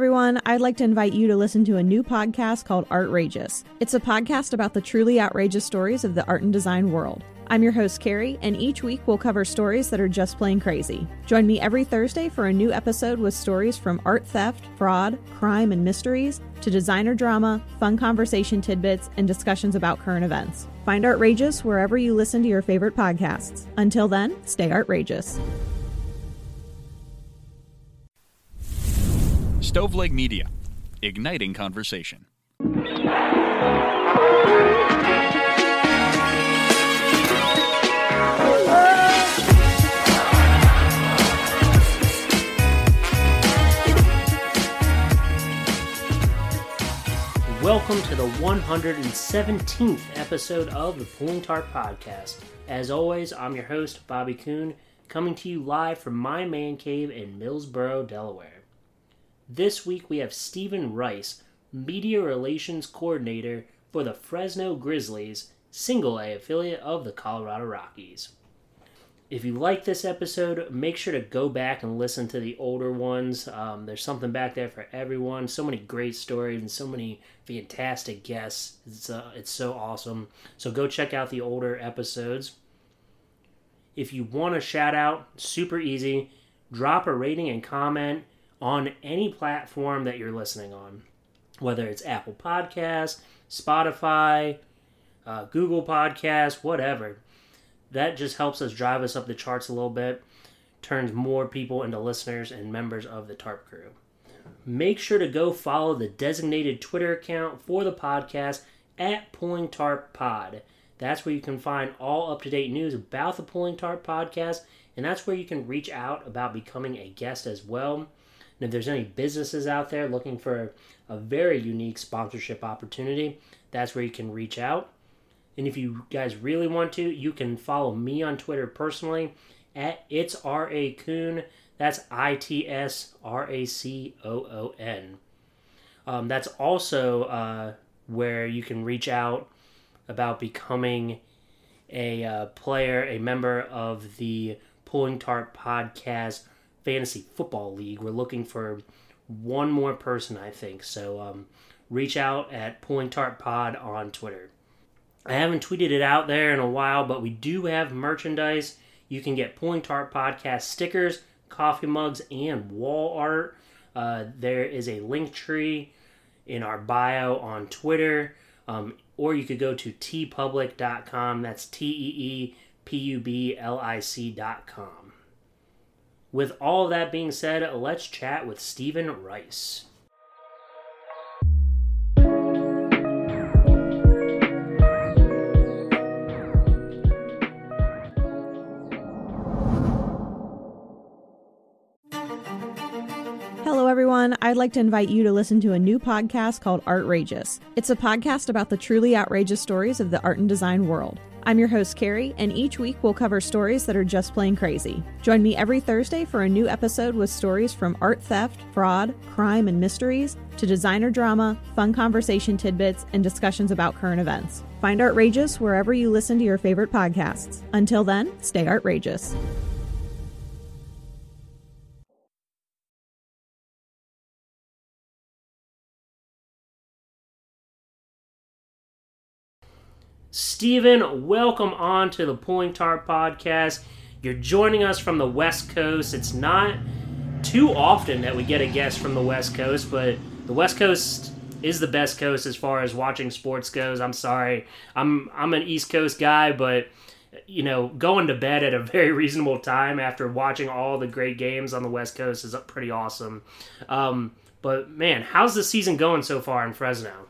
everyone. I'd like to invite you to listen to a new podcast called Artrageous. It's a podcast about the truly outrageous stories of the art and design world. I'm your host, Carrie, and each week we'll cover stories that are just plain crazy. Join me every Thursday for a new episode with stories from art theft, fraud, crime, and mysteries to designer drama, fun conversation tidbits, and discussions about current events. Find Artrageous wherever you listen to your favorite podcasts. Until then, stay outrageous. Stoveleg Media, igniting conversation. Welcome to the 117th episode of the Pulling Tarp Podcast. As always, I'm your host, Bobby Kuhn, coming to you live from my man cave in Millsboro, Delaware. This week we have Stephen Rice, Media Relations Coordinator for the Fresno Grizzlies, single A affiliate of the Colorado Rockies. If you like this episode, make sure to go back and listen to the older ones. Um, there's something back there for everyone. So many great stories and so many fantastic guests. It's uh, it's so awesome. So go check out the older episodes. If you want a shout out, super easy. Drop a rating and comment on any platform that you're listening on, whether it's Apple Podcasts, Spotify, uh, Google Podcasts, whatever that just helps us drive us up the charts a little bit, turns more people into listeners and members of the TARP crew. Make sure to go follow the designated Twitter account for the podcast at Pulling Tarp Pod. That's where you can find all up to date news about the Pulling Tarp podcast, and that's where you can reach out about becoming a guest as well. And if there's any businesses out there looking for a very unique sponsorship opportunity, that's where you can reach out. And if you guys really want to, you can follow me on Twitter personally at it's R A Coon. That's I T S R A C O O N. Um, that's also uh, where you can reach out about becoming a uh, player, a member of the Pulling Tarp Podcast Fantasy Football League. We're looking for one more person, I think. So um, reach out at Pulling Tarp Pod on Twitter. I haven't tweeted it out there in a while, but we do have merchandise. You can get Pulling Tarp Podcast stickers, coffee mugs, and wall art. Uh, there is a link tree in our bio on Twitter, um, or you could go to teepublic.com. That's T E E P U B L I C.com. With all that being said, let's chat with Stephen Rice. Hello, everyone. I'd like to invite you to listen to a new podcast called Artrageous. It's a podcast about the truly outrageous stories of the art and design world. I'm your host, Carrie, and each week we'll cover stories that are just plain crazy. Join me every Thursday for a new episode with stories from art theft, fraud, crime, and mysteries to designer drama, fun conversation tidbits, and discussions about current events. Find Artrageous wherever you listen to your favorite podcasts. Until then, stay outrageous. Stephen, welcome on to the Pulling Tarp podcast. You're joining us from the West Coast. It's not too often that we get a guest from the West Coast, but the West Coast is the best coast as far as watching sports goes. I'm sorry. I'm I'm an East Coast guy, but you know, going to bed at a very reasonable time after watching all the great games on the West Coast is pretty awesome. Um, but man, how's the season going so far in Fresno?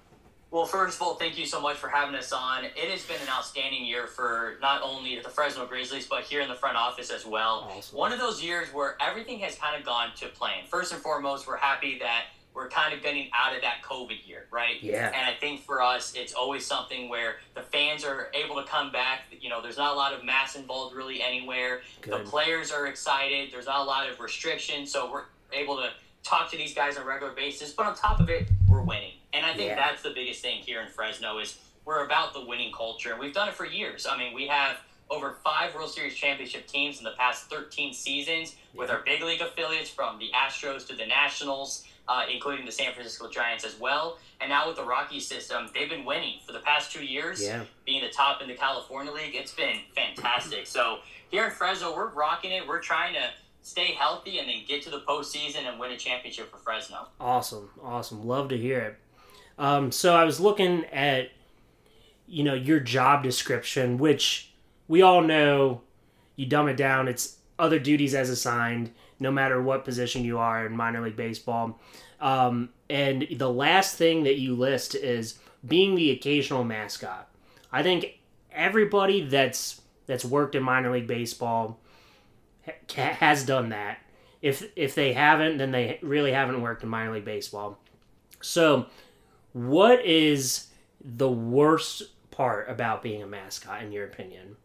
Well, first of all, thank you so much for having us on. It has been an outstanding year for not only the Fresno Grizzlies, but here in the front office as well. One of those years where everything has kind of gone to plan. First and foremost, we're happy that we're kind of getting out of that COVID year, right? Yeah. And I think for us, it's always something where the fans are able to come back. You know, there's not a lot of mass involved really anywhere. The players are excited. There's not a lot of restrictions, so we're able to talk to these guys on a regular basis. But on top of it, we're winning, and I think Yeah. that's the biggest thing here in Fresno is we're about the winning culture, and we've done it for years. I mean, we have over five World Series championship teams in the past 13 seasons with our big league affiliates from the Astros to the Nationals, uh, including the San Francisco Giants as well. And now with the Rockies system, they've been winning for the past two years, Yeah. being the top in the California League. It's been fantastic. So here in Fresno, we're rocking it. We're trying to stay healthy and then get to the postseason and win a championship for Fresno. Awesome, awesome. Love to hear it. Um, so I was looking at, you know, your job description, which we all know. You dumb it down. It's other duties as assigned, no matter what position you are in minor league baseball. Um, and the last thing that you list is being the occasional mascot. I think everybody that's that's worked in minor league baseball ha- has done that. If if they haven't, then they really haven't worked in minor league baseball. So, what is the worst part about being a mascot, in your opinion?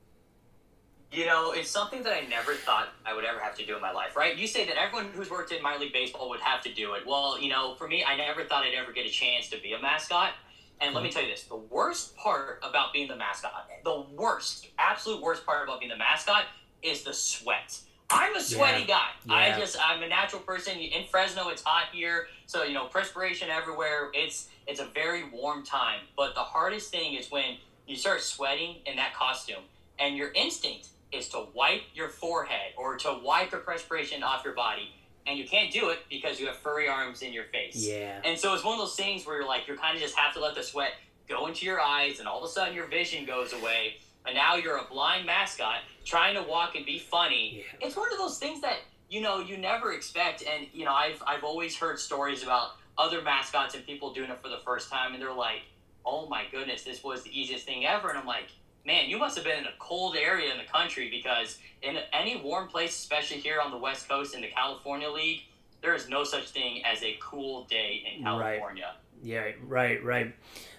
You know, it's something that I never thought I would ever have to do in my life, right? You say that everyone who's worked in minor league baseball would have to do it. Well, you know, for me, I never thought I'd ever get a chance to be a mascot. And let me hmm. tell you this the worst part about being the mascot, the worst, absolute worst part about being the mascot is the sweat. I'm a sweaty Yeah. guy. I just I'm a natural person. In Fresno, it's hot here, so you know perspiration everywhere. It's it's a very warm time. But the hardest thing is when you start sweating in that costume, and your instinct is to wipe your forehead or to wipe the perspiration off your body, and you can't do it because you have furry arms in your face. Yeah. And so it's one of those things where you're like, you kind of just have to let the sweat go into your eyes, and all of a sudden your vision goes away, and now you're a blind mascot trying to walk and be funny. Yeah. It's one of those things that you know you never expect, and you know I've I've always heard stories about other mascots and people doing it for the first time, and they're like, oh my goodness, this was the easiest thing ever, and I'm like. Man, you must have been in a cold area in the country because in any warm place, especially here on the West Coast in the California League, there is no such thing as a cool day in Right. California. Yeah, right, right.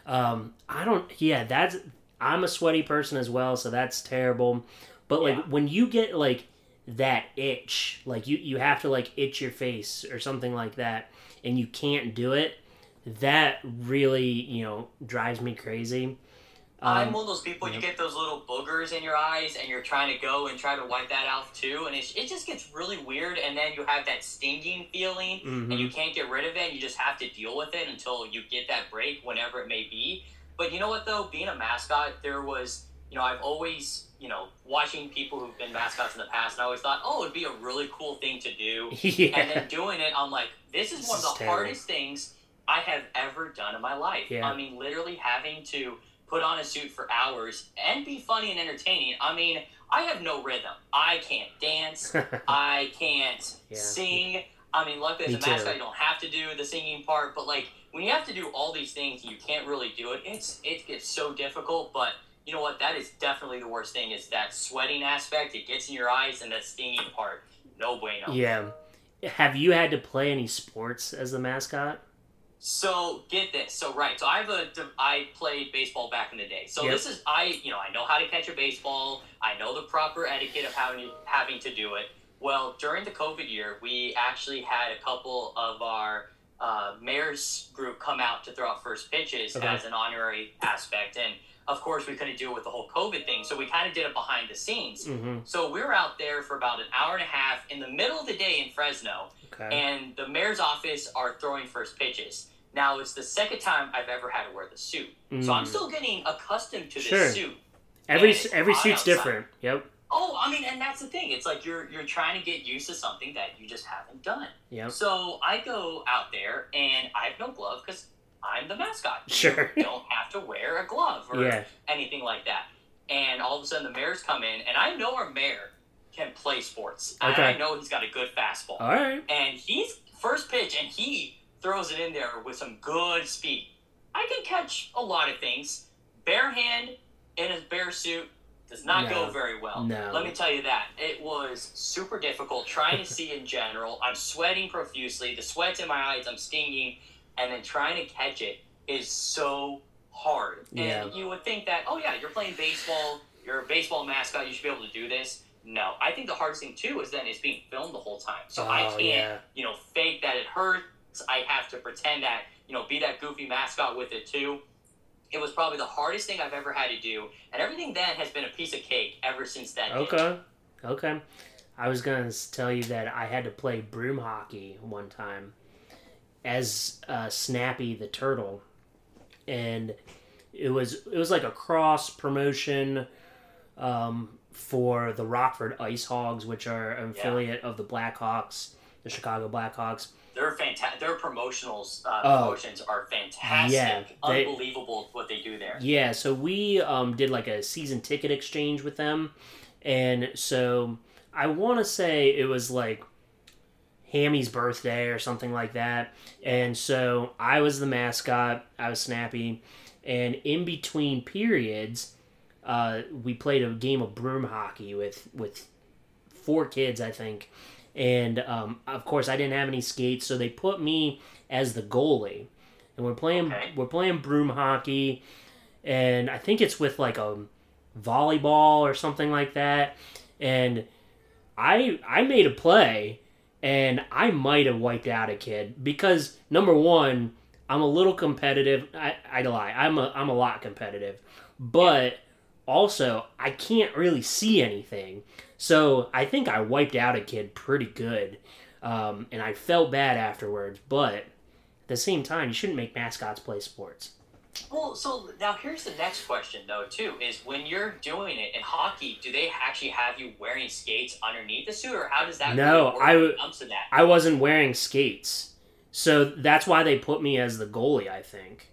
Um, I don't. Yeah, that's. I'm a sweaty person as well, so that's terrible. But like Yeah. when you get like that itch, like you you have to like itch your face or something like that, and you can't do it. That really, you know, drives me crazy. I'm Um, one of those people. You get those little boogers in your eyes, and you're trying to go and try to wipe that out too, and it, it just gets really weird. And then you have that stinging feeling, mhm. and you can't get rid of it. And you just have to deal with it until you get that break, whenever it may be. But you know what though, being a mascot, there was, you know, I've always, you know, watching people who've been mascots in the past, and I always thought, oh, it'd be a really cool thing to do. yeah, and then doing it, I'm like, this is This one of the terrible. hardest things I have ever done in my life. Yeah. I mean, literally having to put on a suit for hours and be funny and entertaining. I mean, I have no rhythm. I can't dance. I can't Yeah. sing. I mean, luckily as Me a mascot, too. you don't have to do the singing part. But like when you have to do all these things, and you can't really do it. It's it gets so difficult. But you know what? That is definitely the worst thing. Is that sweating aspect? It gets in your eyes, and that stinging part. No bueno. yeah. Have you had to play any sports as the mascot? So get this. So right. So I have a. I played baseball back in the day. So Yep. this is I. You know I know how to catch a baseball. I know the proper etiquette of having having to do it. Well, during the COVID year, we actually had a couple of our uh, mayor's group come out to throw out first pitches Okay. as an honorary aspect, and of course we couldn't do it with the whole COVID thing. So we kind of did it behind the scenes. Mm-hmm. So we were out there for about an hour and a half in the middle of the day in Fresno Okay. and the mayor's office are throwing first pitches. Now it's the second time I've ever had to wear the suit, so I'm Mm. still getting accustomed to this Sure. suit. every every suit's outside. different. Yep. Oh, I mean, and that's the thing. It's like you're you're trying to get used to something that you just haven't done. Yep. So I go out there and I have no glove because I'm the mascot. Sure. You don't have to wear a glove or Yeah. anything like that. And all of a sudden the mayors come in, and I know our mayor can play sports. And Okay. I know he's got a good fastball All right. and he's first pitch and he throws it in there with some good speed. I can catch a lot of things. Bare hand in his bare suit does not No. go very well. No. Let me tell you that. It was super difficult trying to see in general. I'm sweating profusely. The sweat's in my eyes. I'm stinging. And then trying to catch it is so hard. Yeah. And you would think that, oh, yeah, you're playing baseball. You're a baseball mascot. You should be able to do this. No. I think the hardest thing, too, is then it's being filmed the whole time. So I Oh, can't yeah. you know, fake that it hurts. I have to pretend that, you know, be that goofy mascot with it too. It was probably the hardest thing I've ever had to do, and everything then has been a piece of cake ever since that. day. Okay. Okay. I was gonna tell you that I had to play broom hockey one time as uh, Snappy the turtle, and it was it was like a cross promotion um, for the Rockford Ice Hogs, which are an Yeah. affiliate of the Blackhawks, the Chicago Blackhawks. Their fantastic. Their promotionals uh, Oh. promotions are fantastic. Yeah, they- Unbelievable what they do there. Yeah, so we um, did like a season ticket exchange with them, and so I want to say it was like Hammy's birthday or something like that, and so I was the mascot. I was Snappy, and in between periods, uh, we played a game of broom hockey with with four kids, I think, and um, of course I didn't have any skates, so they put me as the goalie, and we're playing Okay. we're playing broom hockey, and I think it's with like a volleyball or something like that, and I I made a play, and I might have wiped out a kid because number one, I'm a little competitive. I I lie, I'm a I'm a lot competitive, but also I can't really see anything. So I think I wiped out a kid pretty good, um, and I felt bad afterwards. But at the same time, you shouldn't make mascots play sports. Well, so now here's the next question though too: is when you're doing it in hockey, do they actually have you wearing skates underneath the suit, or how does that? No, really work I when w- it comes to that. I wasn't wearing skates, so that's why they put me as the goalie. I think.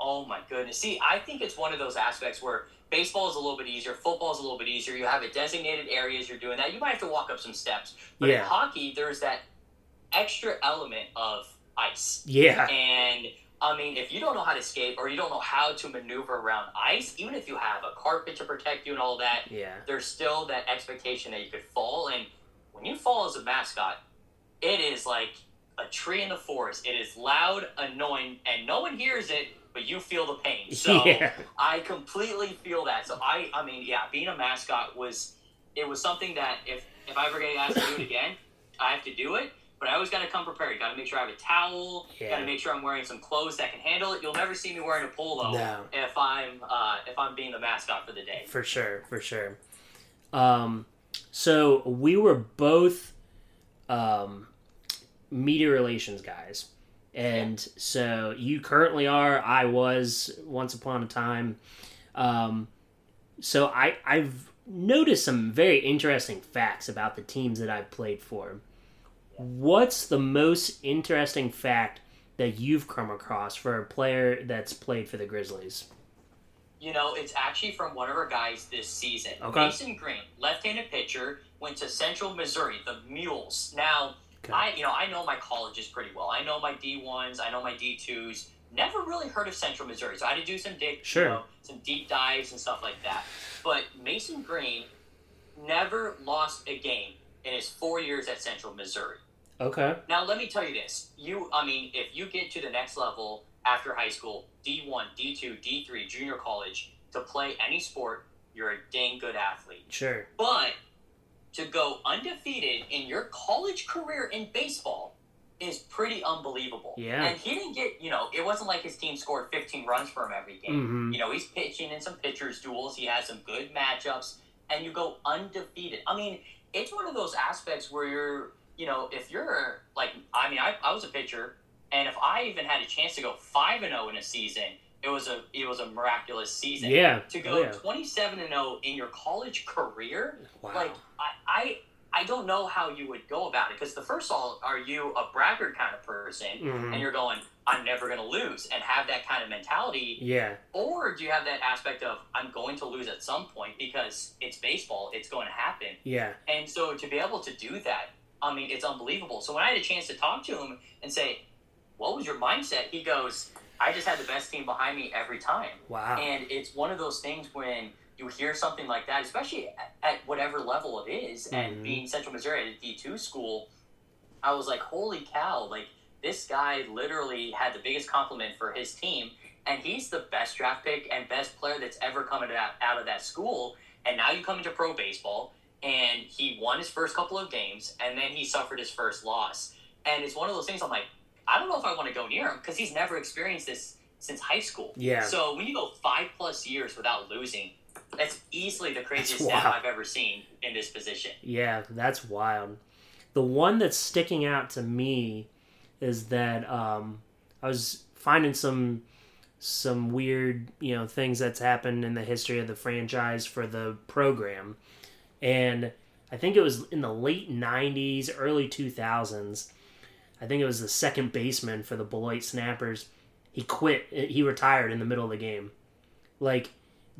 Oh my goodness! See, I think it's one of those aspects where baseball is a little bit easier, football is a little bit easier. You have a designated areas you're doing that. You might have to walk up some steps, but in hockey, there's that extra element of ice. Yeah. And I mean, if you don't know how to skate or you don't know how to maneuver around ice, even if you have a carpet to protect you and all that, Yeah. there's still that expectation that you could fall. And when you fall as a mascot, it is like a tree in the forest. It is loud, annoying, and no one hears it, but you feel the pain. So yeah. I completely feel that. So I, I mean, yeah, being a mascot was, it was something that if if I ever get asked to do it again, I have to do it. But I always got to come prepared. Got to make sure I have a towel. Got to make sure I'm wearing some clothes that can handle it. You'll never see me wearing a polo No. if I'm uh, if I'm being the mascot for the day. For sure, for sure. Um, so we were both um, media relations guys, and so you currently are. I was once upon a time. Um, so I I've noticed some very interesting facts about the teams that I've played for. What's the most interesting fact that you've come across for a player that's played for the Grizzlies? You know, it's actually from one of our guys this season. Okay. Mason Green, left-handed pitcher, went to Central Missouri, the Mules. Now, Okay. I you know I know my colleges pretty well. I know my D ones. I know my D twos. Never really heard of Central Missouri, so I had to do some dig, Sure. you know, some deep dives and stuff like that. But Mason Green never lost a game in his four years at Central Missouri. Okay. Now, let me tell you this. You, I mean, if you get to the next level after high school, D1, D2, D3, junior college, to play any sport, you're a dang good athlete. Sure. But to go undefeated in your college career in baseball is pretty unbelievable. Yeah. And he didn't get, you know, it wasn't like his team scored 15 runs for him every game. hmm You know, he's pitching in some pitchers' duels. He has some good matchups, and you go undefeated. I mean, it's one of those aspects where you're, you know, if you're like, I mean, I, I was a pitcher, and if I even had a chance to go five and zero in a season, it was a it was a miraculous season. Yeah. To Oh, go yeah. twenty seven and zero in your college career, Wow. like I, I I don't know how you would go about it because the first of all, are you a braggart kind of person, Mhm. and you're going, I'm never going to lose, and have that kind of mentality, Yeah. or do you have that aspect of I'm going to lose at some point because it's baseball, it's going to happen. Yeah. And so to be able to do that, I mean, it's unbelievable. So when I had a chance to talk to him and say, What was your mindset? He goes, I just had the best team behind me every time. Wow. And it's one of those things when you hear something like that, especially at, at whatever level it is, Mhm. and being Central Missouri at a D2 school, I was like, holy cow, like this guy literally had the biggest compliment for his team, and he's the best draft pick and best player that's ever come out, out of that school. And now you come into pro baseball, and he won his first couple of games, and then he suffered his first loss. And it's one of those things I'm like, I don't know if I want to go near him because he's never experienced this since high school. Yeah. So when you go five plus years without losing, that's easily the craziest stat. I've ever seen in this position. Yeah, that's wild. The one that's sticking out to me is that um, I was finding some some weird, you know, things that's happened in the history of the franchise for the program. And I think it was in the late 90s, early 2000s. I think it was the second baseman for the Beloit Snappers. He quit. He retired in the middle of the game. Like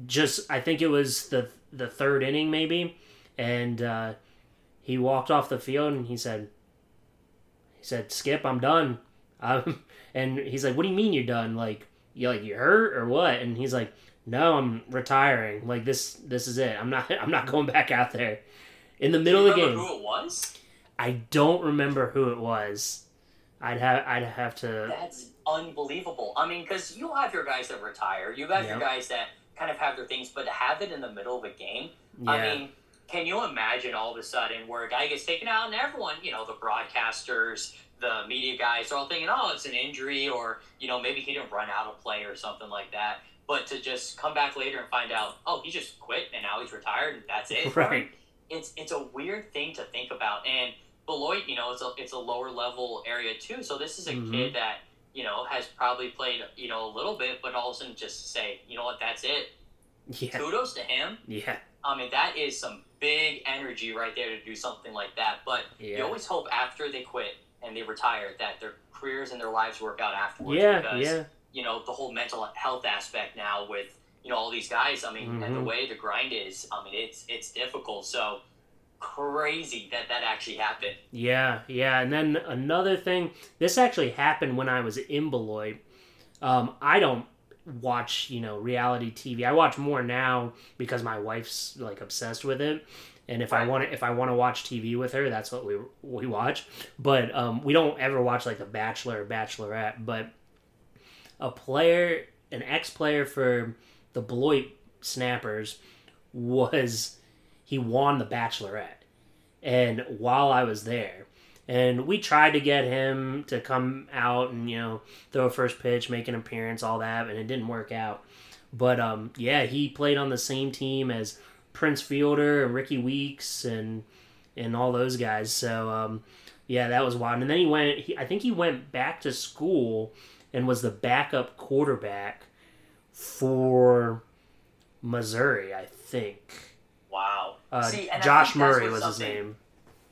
just I think it was the the third inning maybe and uh, he walked off the field and he said he said skip i'm done um, and he's like what do you mean you're done like you like you hurt or what and he's like no i'm retiring like this this is it i'm not i'm not going back out there in the middle of the game who it was? i don't remember who it was i'd have i'd have to That's unbelievable. I mean, because you'll have your guys that retire, you have your guys that kind of have their things, but to have it in the middle of a game, yeah I mean, can you imagine all of a sudden where a guy gets taken out and everyone, you know, the broadcasters, the media guys are all thinking, oh, it's an injury or, you know, maybe he didn't run out of play or something like that. But to just come back later and find out, oh, he just quit and now he's retired and that's it. right It's it's a weird thing to think about. And Beloit, you know, it's a it's a lower level area too. So this is a Mhm. kid that, you know, has probably played, you know, a little bit, but all of a sudden just say, you know what, that's it. yeah Kudos to him. yeah I mean, that is some big energy right there to do something like that. But you always hope after they quit and they retire that their careers and their lives work out afterwards. yeah because, yeah You know, the whole mental health aspect now with, you know, all these guys, I mean, and the Mhm. way the grind is, I mean, it's it's difficult. So crazy that that actually happened. Yeah, yeah. And then another thing, this actually happened when I was in Beloit. Um, I don't watch, you know, reality TV. I watch more now because my wife's like obsessed with it. And if I want to, if I want to watch TV with her, that's what we we watch. But um, we don't ever watch like The Bachelor or Bachelorette. But a player, an ex-player for the Beloit Snappers, was he won the Bachelorette, and while I was there, and we tried to get him to come out and you know throw a first pitch, make an appearance, all that, and it didn't work out. But um, yeah, he played on the same team as Prince Fielder and Rickie Weeks and and all those guys. So um, yeah, that was wild. And then he went. He, I think he went back to school and was the backup quarterback for Missouri. I think. Wow. Uh, See, Josh Murray was his name.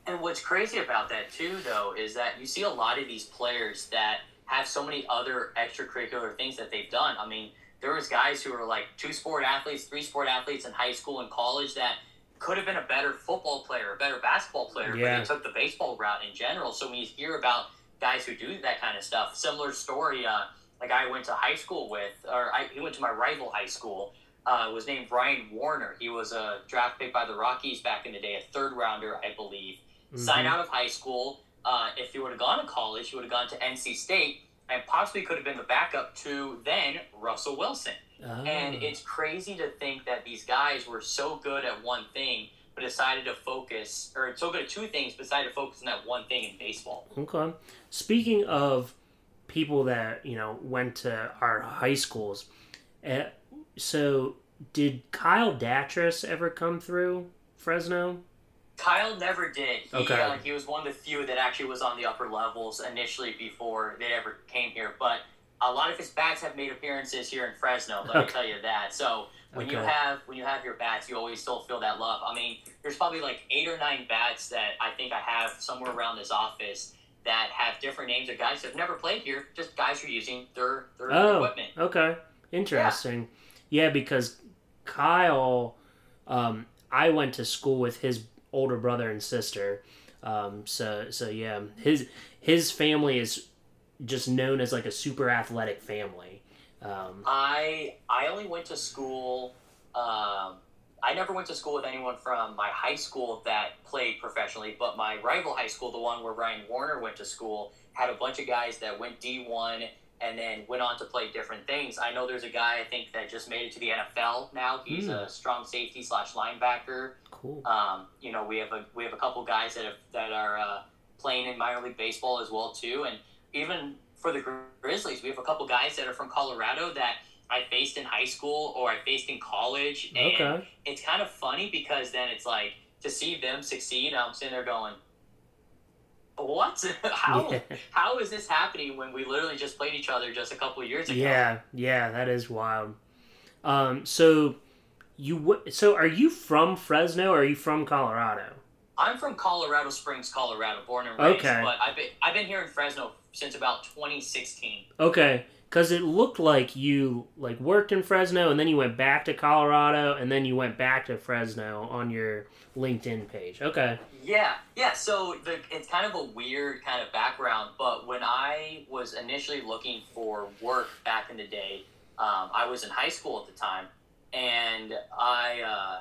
And what's crazy about that too, though, is that you see a lot of these players that have so many other extracurricular things that they've done. I mean, there was guys who were like two sport athletes, three sport athletes in high school and college that could have been a better football player, a better basketball player, Yeah. but they took the baseball route in general. So when you hear about guys who do that kind of stuff, similar story. Uh, like I went to high school with, or I, he went to my rival high school. Uh, was named Brian Warner. He was a draft pick by the Rockies back in the day, a third rounder, I believe sign Mhm. out of high school. Uh, if he would have gone to college, he would have gone to NC State and possibly could have been the backup to then Russell Wilson. Ah. And it's crazy to think that these guys were so good at one thing, but decided to focus, or so good at two things, but decided to focus on that one thing in baseball. Okay. Speaking of people that you know went to our high schools, uh, so did Kyle Datres ever come through Fresno? Kyle never did. He, Okay. uh, he was one of the few that actually was on the upper levels initially before they ever came here. But a lot of his bats have made appearances here in Fresno. Let me tell you that. So when you have when you have your bats, you always still feel that love. I mean, there's probably like eight or nine bats that I think I have somewhere around this office that have different names of guys that have never played here. Just guys who are using their their Oh, equipment. okay, interesting. Yeah, because Kyle, um, I went to school with his older brother and sister. Um, so so yeah, his his family is just known as like a super athletic family. Um, I I only went to school. Um, I never went to school with anyone from my high school that played professionally, but my rival high school, the one where Ryan Warner went to school, had a bunch of guys that went D one and then went on to play different things. I know there's a guy I think that just made it to the NFL now. He's Hmm. a strong safety slash linebacker. cool. Um, you know, we have a we have a couple guys that have that are uh, playing in minor league baseball as well too, and even for the Grizzlies, we have a couple guys that are from Colorado that I faced in high school or I faced in college, and Okay. it's kind of funny because then it's like to see them succeed. I'm sitting there going, "What? how? Yeah. How is this happening when we literally just played each other just a couple of years ago?" Yeah, yeah, that is wild. Um, so you w- so are you from Fresno or are you from Colorado? I'm from Colorado Springs, Colorado, born and raised. Okay. But I've been I've been here in Fresno since about 2016. Okay, because it looked like you like worked in Fresno and then you went back to Colorado and then you went back to Fresno on your LinkedIn page. Okay. Yeah, yeah. So the, it's kind of a weird kind of background, but when I was initially looking for work back in the day, um, I was in high school at the time, and I uh,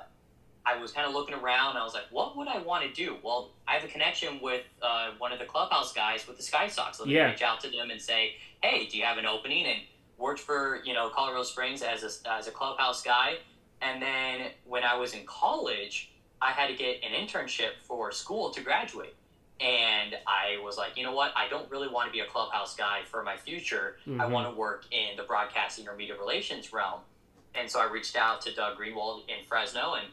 I was kind of looking around. I was like, what would I want to do? Well, I have a connection with uh, one of the clubhouse guys with the Sky Sox. Let me Yeah. reach out to them and say, hey, do you have an opening? And worked for you know Colorado Springs as a, as a clubhouse guy. And then when I was in college, I had to get an internship for school to graduate. And I was like, you know what? I don't really want to be a clubhouse guy for my future. I Mhm. want to work in the broadcasting or media relations realm. And so I reached out to Doug Greenwald in Fresno, and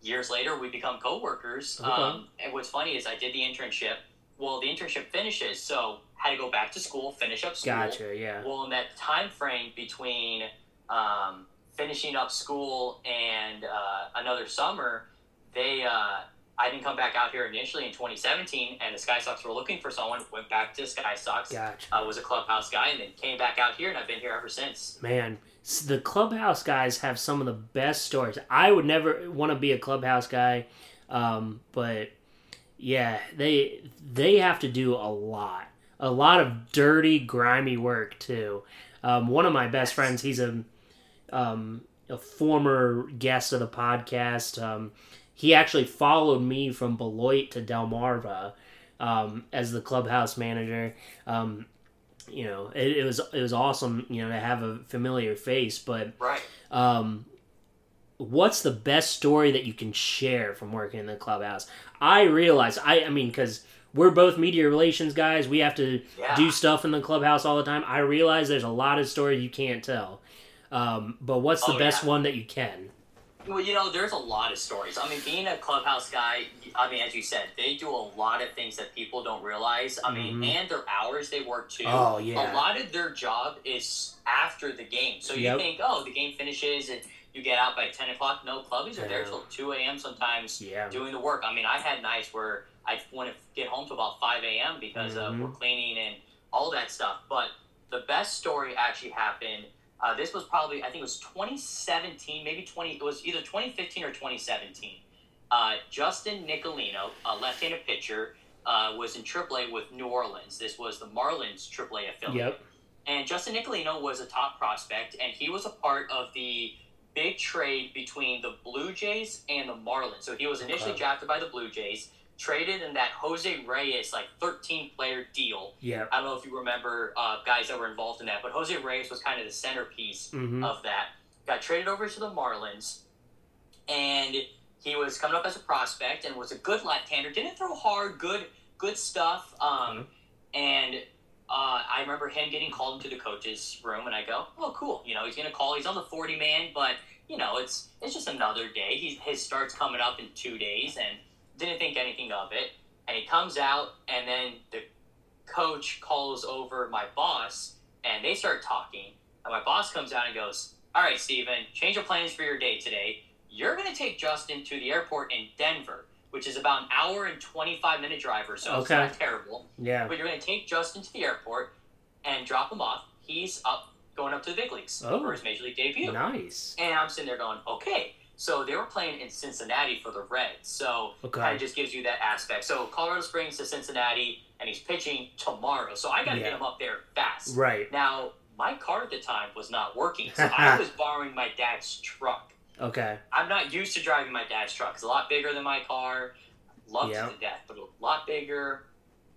years later we become coworkers. Okay. Um, and what's funny is I did the internship. Well, the internship finishes, so had to go back to school, finish up school. Gotcha. Yeah. Well, in that time frame between um, finishing up school and uh, another summer, they uh, I didn't come back out here initially in 2017, and the Sky Sox were looking for someone. Went back to Sky Sox. Gotcha. I was a clubhouse guy, and then came back out here, and I've been here ever since. Man, the clubhouse guys have some of the best stories. I would never want to be a clubhouse guy, um, but yeah, they they have to do a lot, a lot of dirty, grimy work too. Um, one of my best friends, he's a um, a former guest of the podcast. Um, he actually followed me from Beloit to Delmarva um, as the clubhouse manager. Um, you know, it, it was it was awesome. You know, to have a familiar face. But Right. um, what's the best story that you can share from working in the clubhouse? I realize I I mean because we're both media relations guys. We have to Yeah. do stuff in the clubhouse all the time. I realize there's a lot of story you can't tell. Um, but what's the Oh, best yeah. one that you can? Well, you know, there's a lot of stories. I mean, being a clubhouse guy, I mean, as you said, they do a lot of things that people don't realize. I mean, Mhm. and their hours they work too. Oh, yeah. A lot of their job is after the game. So you Yep. think, oh, the game finishes and you get out by 10 o'clock. No, clubbies are there Yeah. till 2 a.m. sometimes Yeah. doing the work. I mean, I had nights where I want to get home to about 5 a.m. because uh, Mhm. we're cleaning and all that stuff. But the best story actually happened. Uh, this was probably, I think it was 2017, maybe 20, it was either 2015 or 2017. Uh, Justin Nicolino, a left-handed pitcher, uh, was in AAA with New Orleans. This was the Marlins AAA affiliate. Yep. And Justin Nicolino was a top prospect, and he was a part of the big trade between the Blue Jays and the Marlins. So he was initially Okay. drafted by the Blue Jays, traded in that Jose Reyes like 13 player deal. Yeah. I don't know if you remember uh, guys that were involved in that, but Jose Reyes was kind of the centerpiece hmm of that. Got traded over to the Marlins, and he was coming up as a prospect and was a good left-hander. Didn't throw hard, good, good stuff. Um, And uh, I remember him getting called into the coach's room, and I go, "Oh, cool. You know, he's gonna call. He's on the forty man, but you know, it's it's just another day. He's his start's coming up in two days, and didn't think anything of it. And he comes out, and then the coach calls over my boss, and they start talking. And my boss comes out and goes, "All right, Steven, change of plans for your day today. You're going to take Justin to the airport in Denver, which is about an hour and 25 minute drive or so. It's not terrible. Yeah. But you're going to take Justin to the airport and drop him off. He's up, going up to the big leagues Oh. for his major league debut. Nice. And I'm sitting there going, okay. So they were playing in Cincinnati for the Reds. So Okay. kind of just gives you that aspect. So Colorado Springs to Cincinnati, and he's pitching tomorrow. So I got to Yeah. get him up there fast. Right. Now, my car at the time was not working, so I was borrowing my dad's truck. Okay. I'm not used to driving my dad's truck. It's a lot bigger than my car. Loved Yeah. it to death, but a lot bigger,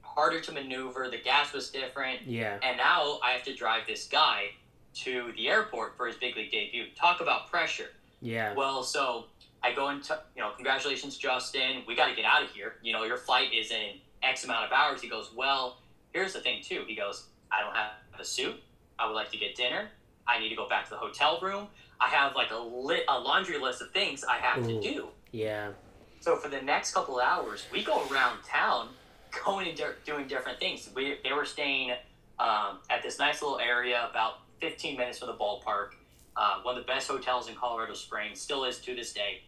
harder to maneuver. The gas was different. Yeah. And now I have to drive this guy to the airport for his big league debut. Talk about pressure. Yeah. Well, so I go into, you know, congratulations, Justin. We got to get out of here. You know, your flight is in X amount of hours. He goes, well, here's the thing, too. He goes, I don't have a suit. I would like to get dinner. I need to go back to the hotel room. I have like a lit a laundry list of things I have Ooh. to do. Yeah. So for the next couple of hours, we go around town, going and doing different things. We they were staying um, at this nice little area about 15 minutes from the ballpark. Uh, one of the best hotels in Colorado Springs, still is to this day.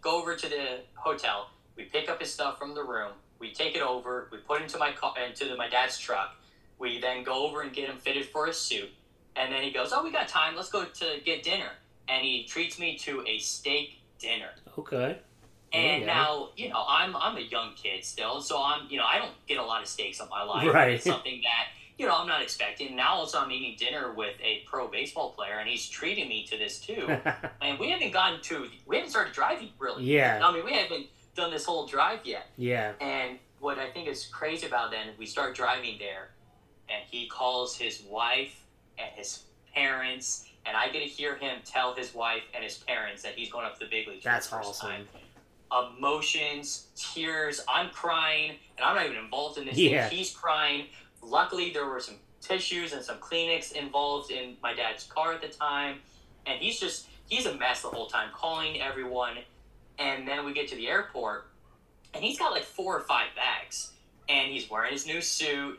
Go over to the hotel. We pick up his stuff from the room. We take it over. We put it into my car, into the, my dad's truck. We then go over and get him fitted for a suit. And then he goes, "Oh, we got time. Let's go to get dinner." And he treats me to a steak dinner. Okay. And Yeah. now, you know, I'm I'm a young kid still, so I'm you know I don't get a lot of steaks in my life. Right. It's something that you know I'm not expecting. Now also I'm eating dinner with a pro baseball player, and he's treating me to this too. and we haven't gotten to we haven't started driving really. Yeah. I mean we haven't done this whole drive yet. yeah. And what I think is crazy about then we start driving there, and he calls his wife and his parents. And I get to hear him tell his wife and his parents that he's going up to the big leagues That's for the first awesome. time emotions, tears. I'm crying, and I'm not even involved in this. Yeah. Thing. He's crying. Luckily, there were some tissues and some Kleenex involved in my dad's car at the time, and he's just he's a mess the whole time, calling everyone. And then we get to the airport, and he's got like four or five bags, and he's wearing his new suit.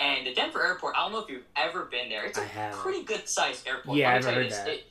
And the Denver airport, I don't know if you've ever been there. It's a pretty good sized airport. Yeah, I've heard that. it-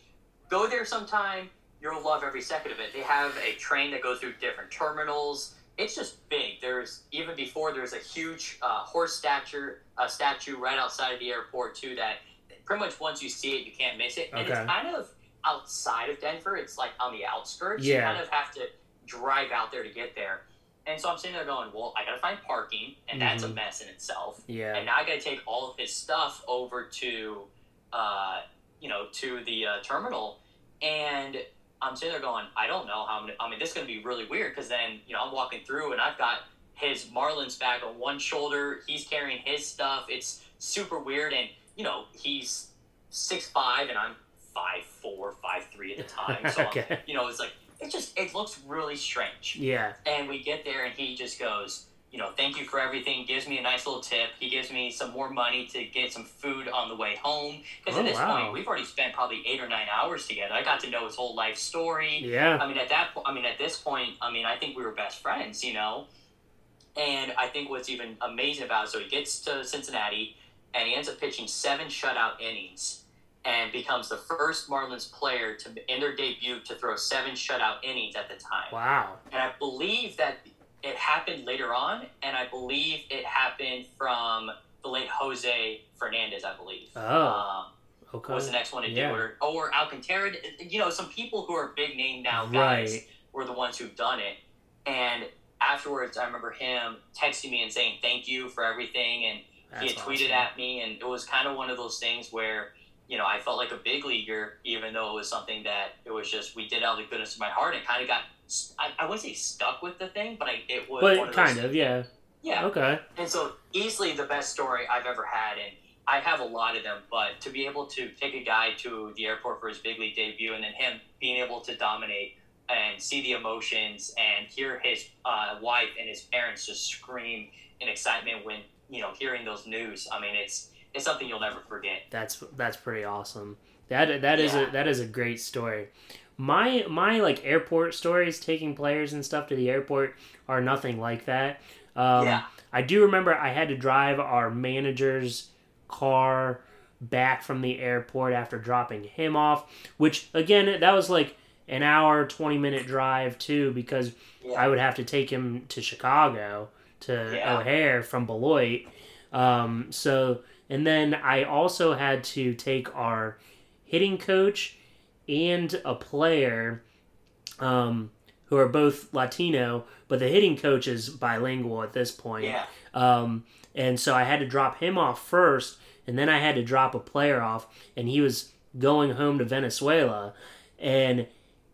go there sometime. You'll love every second of it. They have a train that goes through different terminals. It's just big. There's even before there's a huge uh, horse statue, uh, statue right outside of the airport too. That pretty much once you see it, you can't miss it. And Okay. it's kind of outside of Denver. It's like on the outskirts. Yeah. You kind of have to drive out there to get there. And so I'm sitting there going, well, I got to find parking, and that's a Mhm. mess in itself. Yeah. And now I got to take all of his stuff over to, uh, you know, to the uh, terminal. And I'm sitting there going, I don't know how I'm gonna, I mean, this is going to be really weird because then, you know, I'm walking through and I've got his Marlins bag on one shoulder. He's carrying his stuff. It's super weird. And, you know, he's six five and I'm five four, five three at the time. So, Okay. you know, it's like, it just, it looks really strange. Yeah. And we get there, and he just goes, you know, thank you for everything. Gives me a nice little tip. He gives me some more money to get some food on the way home. Because Oh, at this wow. point, we've already spent probably eight or nine hours together. I got to know his whole life story. Yeah. I mean, at that point, I mean, at this point, I mean, I think we were best friends, you know. And I think what's even amazing about it, so he gets to Cincinnati, and he ends up pitching seven shutout innings, and becomes the first Marlins player to in their debut to throw seven shutout innings at the time. Wow. And I believe that it happened later on, and I believe it happened from the late Jose Fernandez, I believe. Oh. Um, Okay. was the next one to Yeah. do it, or, or Alcantara. You know, some people who are big name now guys Right. were the ones who've done it. And afterwards, I remember him texting me and saying thank you for everything, and he That's had tweeted at me, and it was kind of one of those things where you know I felt like a big leaguer, even though it was something that it was just we did out of the goodness of my heart, and kind of got I, I wouldn't say stuck with the thing, but I it was But of kind of, yeah. yeah. Okay. And so easily the best story I've ever had, and I have a lot of them. But to be able to take a guy to the airport for his big league debut, and then him being able to dominate and see the emotions and hear his uh, wife and his parents just scream in excitement when you know hearing those news. I mean, it's it's something you'll never forget. That's that's pretty awesome. That that is Yeah. a that is a great story. My my like airport stories, taking players and stuff to the airport, are nothing like that. Um, yeah, I do remember I had to drive our manager's car back from the airport after dropping him off, which again that was like an hour twenty minute drive too because yeah, I would have to take him to Chicago to Yeah. O'Hare from Beloit. Um, so, and then I also had to take our hitting coach and a player um, who are both Latino, but the hitting coach is bilingual at this point. yeah. Um, and so I had to drop him off first, and then I had to drop a player off, and he was going home to Venezuela, and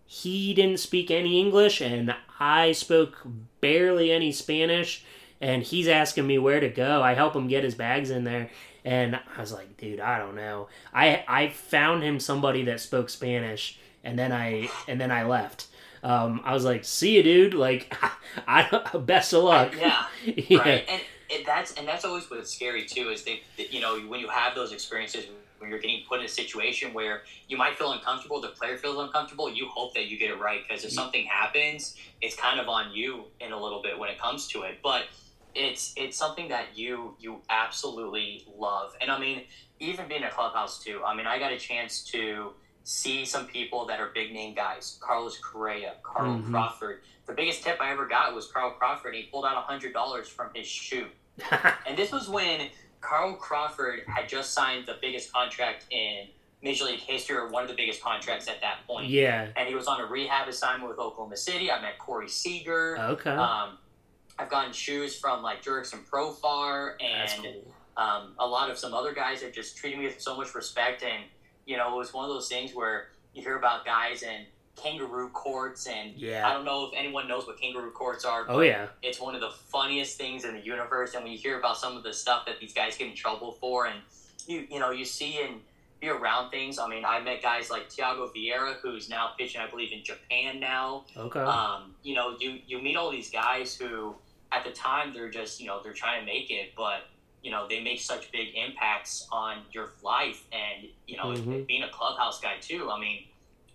he didn't speak any English, and I spoke barely any Spanish, and he's asking me where to go. I help him get his bags in there, and I was like, dude, I don't know. I I found him somebody that spoke Spanish, and then I and then I left. Um, I was like, see you, dude. Like, I best of luck. Yeah. yeah. right? And it, that's and that's always what's scary too is they that, you know when you have those experiences when you're getting put in a situation where you might feel uncomfortable the player feels uncomfortable you hope that you get it right because if something happens it's kind of on you in a little bit when it comes to it but it's it's something that you you absolutely love and i mean even being a clubhouse too i mean i got a chance to see some people that are big name guys carlos correa carl Mhm. crawford the biggest tip i ever got was carl crawford he pulled out a hundred dollars from his shoe and this was when Carl Crawford had just signed the biggest contract in Major League history, or one of the biggest contracts at that point. yeah. And he was on a rehab assignment with Oklahoma City. I met Corey Seager. Okay. Um, I've gotten shoes from like Jurickson and Profar and cool. um, a lot of some other guys that just treated me with so much respect. And, you know, it was one of those things where you hear about guys and kangaroo courts. And Yeah. I don't know if anyone knows what kangaroo courts are. Oh yeah. it's one of the funniest things in the universe and when you hear about some of the stuff that these guys get in trouble for and you you know you see and be around things i mean i met guys like thyago vieira who's now pitching i believe in japan now Okay. um, you know you you meet all these guys who at the time they're just you know they're trying to make it but you know they make such big impacts on your life and you know Mhm. being a clubhouse guy too i mean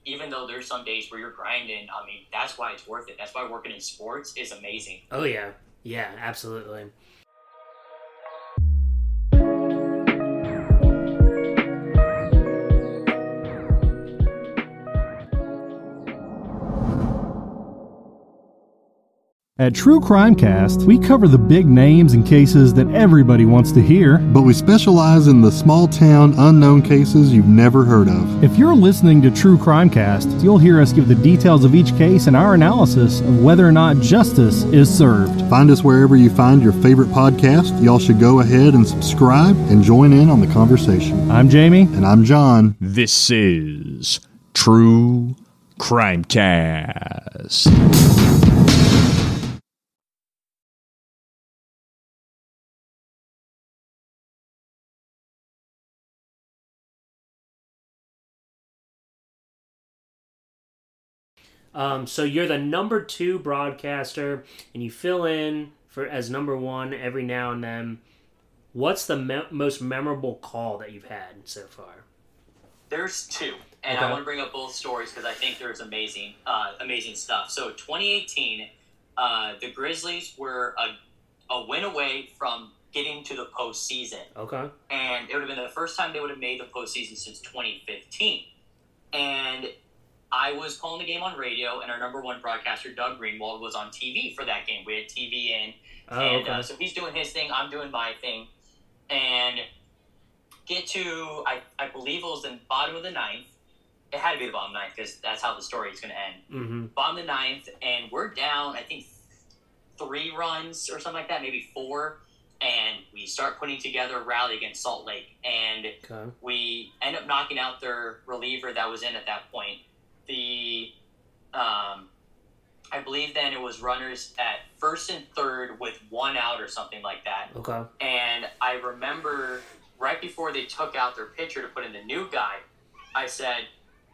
even though there's some days where you're grinding i mean that's why it's worth it that's why working in sports is amazing oh yeah. Yeah. Absolutely. At True Crime Cast, we cover the big names and cases that everybody wants to hear. but we specialize in the small town unknown cases you've never heard of. If you're listening to True Crime Cast, you'll hear us give the details of each case and our analysis of whether or not justice is served. Find us wherever you find your favorite podcast. Y'all should go ahead and subscribe and join in on the conversation. I'm Jamie. And I'm John. This is True Crimecast. Um, so you're the number two broadcaster, and you fill in for as number one every now and then. What's the me- most memorable call that you've had so far? There's two, and Okay. I want to bring up both stories because I think there's amazing, uh, amazing stuff. So 2018, uh, the Grizzlies were a, a win away from getting to the postseason, Okay. and it would have been the first time they would have made the postseason since 2015. And I was calling the game on radio, and our number one broadcaster, Doug Greenwald, was on TV for that game. We had TV in, Oh, and okay. uh, so he's doing his thing, I'm doing my thing, and get to I, I believe it was the bottom of the ninth. It had to be the bottom ninth because that's how the story is going to end. mm-hmm. Bottom of the ninth, and we're down. I think three runs or something like that, maybe four. And we start putting together a rally against Salt Lake, and Okay. we end up knocking out their reliever that was in at that point. The, um, I believe then it was runners at first and third with one out or something like that. Okay. And I remember right before they took out their pitcher to put in the new guy, I said,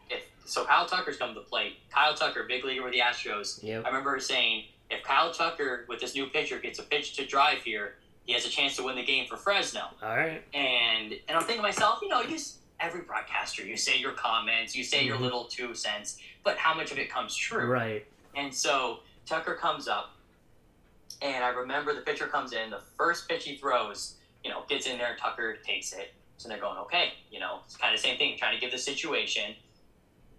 if so Kyle Tucker's come to the plate. Kyle Tucker, big leaguer with the Astros. Yep. I remember saying, if Kyle Tucker with this new pitcher gets a pitch to drive here, he has a chance to win the game for Fresno. All right. And and I'm thinking to myself, you know, you just every broadcaster, you say your comments, you say your Mhm. little two cents, but how much of it comes true? Right. And so Tucker comes up, and I remember the pitcher comes in. The first pitch he throws, you know, gets in there. Tucker takes it. So they're going, okay, you know, it's kind of the same thing, trying to give the situation.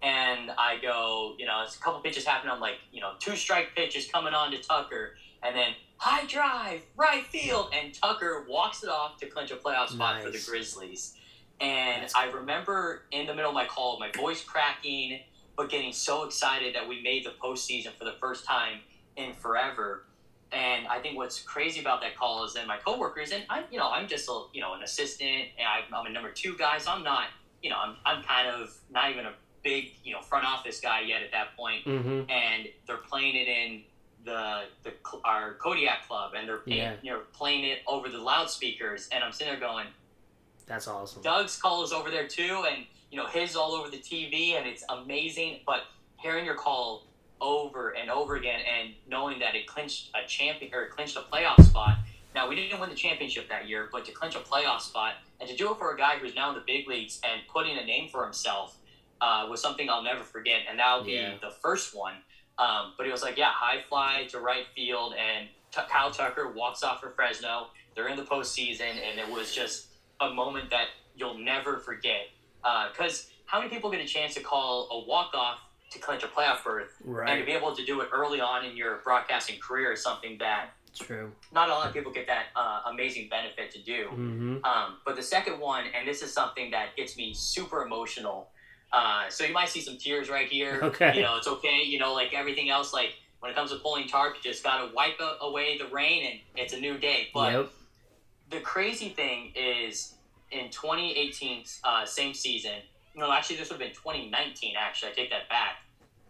And I go, you know, it's a couple pitches happen. I'm like, you know, two strike pitches coming on to Tucker, and then high drive, right field, and Tucker walks it off to clinch a playoff spot for the Grizzlies. And I remember in the middle of my call, my voice cracking, but getting so excited that we made the postseason for the first time in forever. And I think what's crazy about that call is that my coworkers and I'm, you know, I'm just a, you know, an assistant, and I'm, I'm a number two guy, so I'm not, you know, I'm, I'm kind of not even a big, you know, front office guy yet at that point. Mm-hmm. And they're playing it in the the our Kodiak club, and they're Yeah. you know playing it over the loudspeakers, and I'm sitting there going. That's awesome. Doug's call is over there too, and you know his all over the TV, and it's amazing. But hearing your call over and over again, and knowing that it clinched a champion or it clinched a playoff spot, Now we didn't win the championship that year, but to clinch a playoff spot and to do it for a guy who's now in the big leagues and putting a name for himself uh, was something I'll never forget, and that'll be Yeah. the first one. Um, but he was like, yeah, high fly to right field, and T- Kyle Tucker walks off for Fresno. They're in the postseason, and it was just a moment that you'll never forget. Because how many people get a chance to call a walk off to clinch a playoff berth, and to be able to do it early on in your broadcasting career is something that True. not a lot of people get that uh, amazing benefit to do. Mm-hmm. Um, but the second one, and this is something that gets me super emotional. Uh, so you might see some tears right here. Okay. You know, it's okay. You know, like everything else, like when it comes to pulling tarp, you just got to wipe away the rain and it's a new day. But Yep. The crazy thing is in 2018, uh, same season, no, actually, this would have been 2019, actually. I take that back.